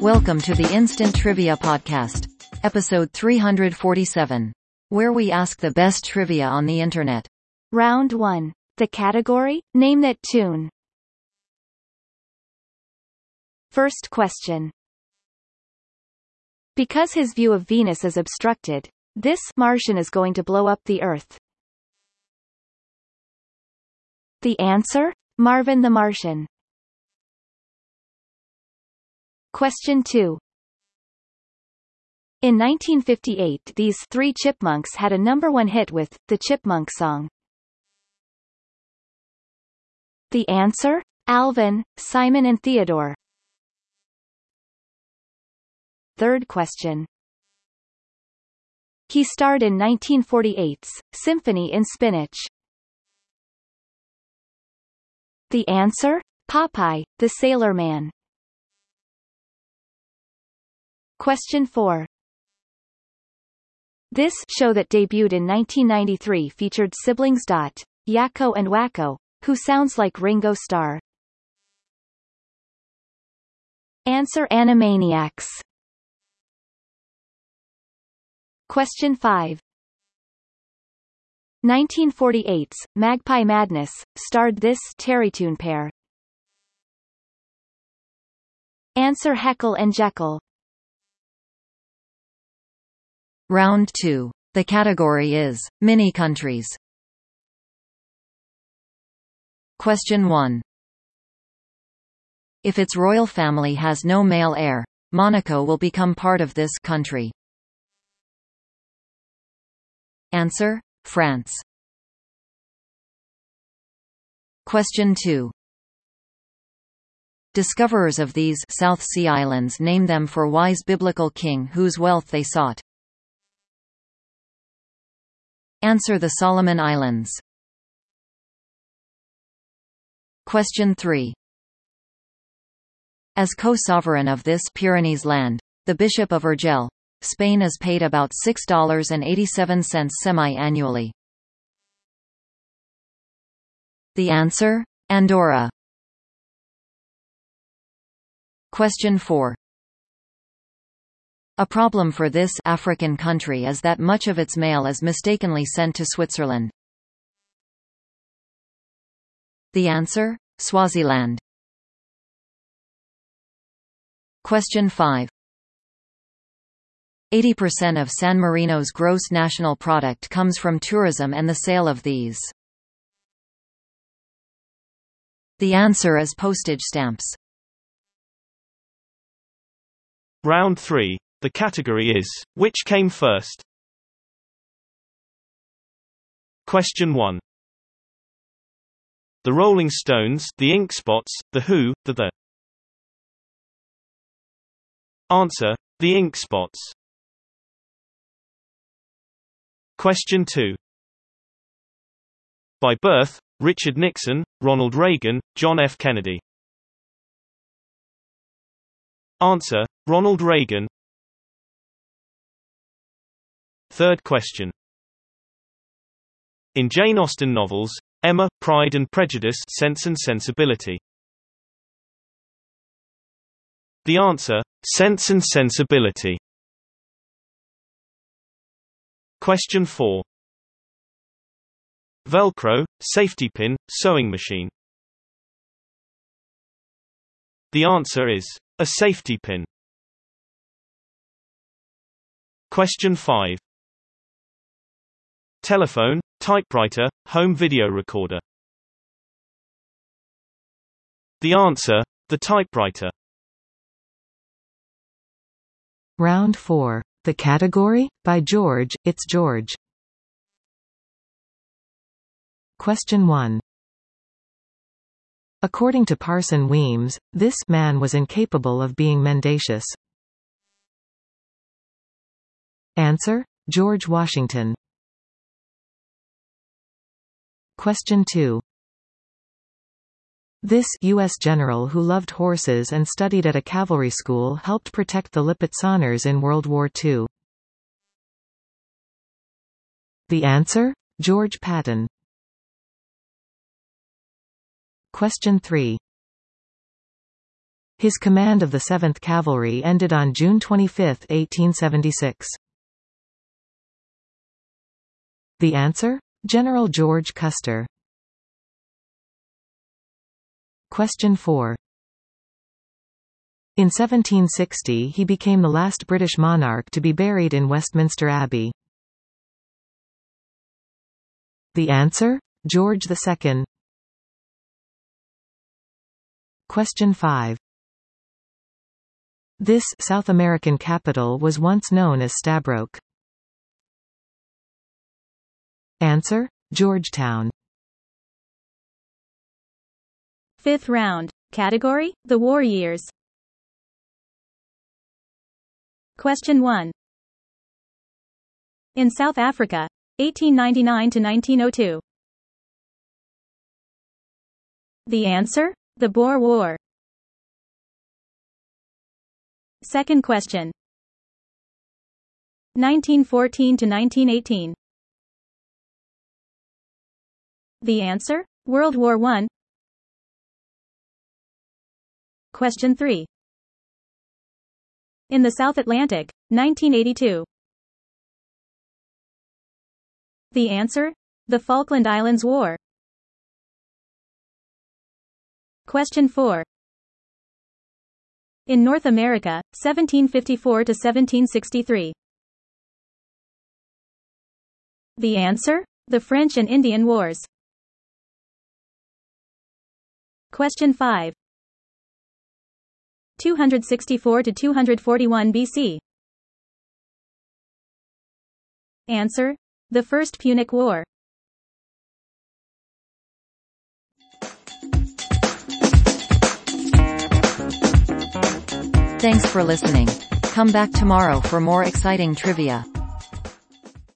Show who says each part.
Speaker 1: Welcome to the Instant Trivia Podcast, episode 347, where we ask the best trivia on the internet.
Speaker 2: Round 1. The category? Name that tune. First question. Because his view of Venus is obstructed, this Martian is going to blow up the Earth. The answer? Marvin the Martian. Question 2. In 1958 these three chipmunks had a number one hit with, The Chipmunk Song. The answer? Alvin, Simon and Theodore. Third question. He starred in 1948's Symphony in Spinach. The answer? Popeye, the Sailor Man. Question 4. This show that debuted in 1993 featured siblings Dot, Yakko and Wakko, who sounds like Ringo Starr. Answer Animaniacs. Question 5. 1948's Magpie Madness starred this Terrytoon pair. Answer Heckle and Jekyll.
Speaker 1: Round 2. The category is mini countries. Question 1. If its royal family has no male heir, Monaco will become part of this country. Answer: France. Question 2. Discoverers of these South Sea Islands name them for wise biblical king whose wealth they sought. Answer the Solomon Islands. Question 3. As co-sovereign of this Pyrenees land, the Bishop of Urgell, Spain is paid about $6.87 semi-annually. The answer? Andorra. Question 4. A problem for this African country is that much of its mail is mistakenly sent to Switzerland. The answer? Swaziland. Question 5. 80% of San Marino's gross national product comes from tourism and the sale of these. The answer is postage stamps.
Speaker 3: Round 3. The category is, which came first? Question 1. The Rolling Stones, The Ink Spots, The Who, The The. Answer: The Ink Spots. Question 2. By birth, Richard Nixon, Ronald Reagan, John F. Kennedy. Answer: Ronald Reagan. Third question. In Jane Austen novels, Emma, Pride and Prejudice, Sense and Sensibility. The answer: Sense and Sensibility. Question 4. Velcro, safety pin, sewing machine. The answer is a safety pin. Question 5. Telephone, typewriter, home video recorder. The answer, the typewriter.
Speaker 4: Round 4. The category? By George, it's George. Question 1. According to Parson Weems, this man was incapable of being mendacious. Answer? George Washington. Question 2. This U.S. general who loved horses and studied at a cavalry school helped protect the Lipizzaner in World War II. The answer? George Patton. Question 3. His command of the 7th Cavalry ended on June 25, 1876. The answer? General George Custer. Question 4. In 1760 he became the last British monarch to be buried in Westminster Abbey. The answer? George II. Question 5. This South American capital was once known as Stabroek. Answer: Georgetown.
Speaker 5: Fifth round. Category: The War Years. Question 1. In South Africa, 1899 to 1902. The answer? The Boer War. Second question. 1914 to 1918. The answer? World War I. Question 3. In the South Atlantic, 1982. The answer? The Falkland Islands War. Question 4. In North America, 1754 to 1763. The answer? The French and Indian Wars. Question 5. 264 to 241 BC. Answer. The First Punic War.
Speaker 1: Thanks for listening. Come back tomorrow for more exciting trivia.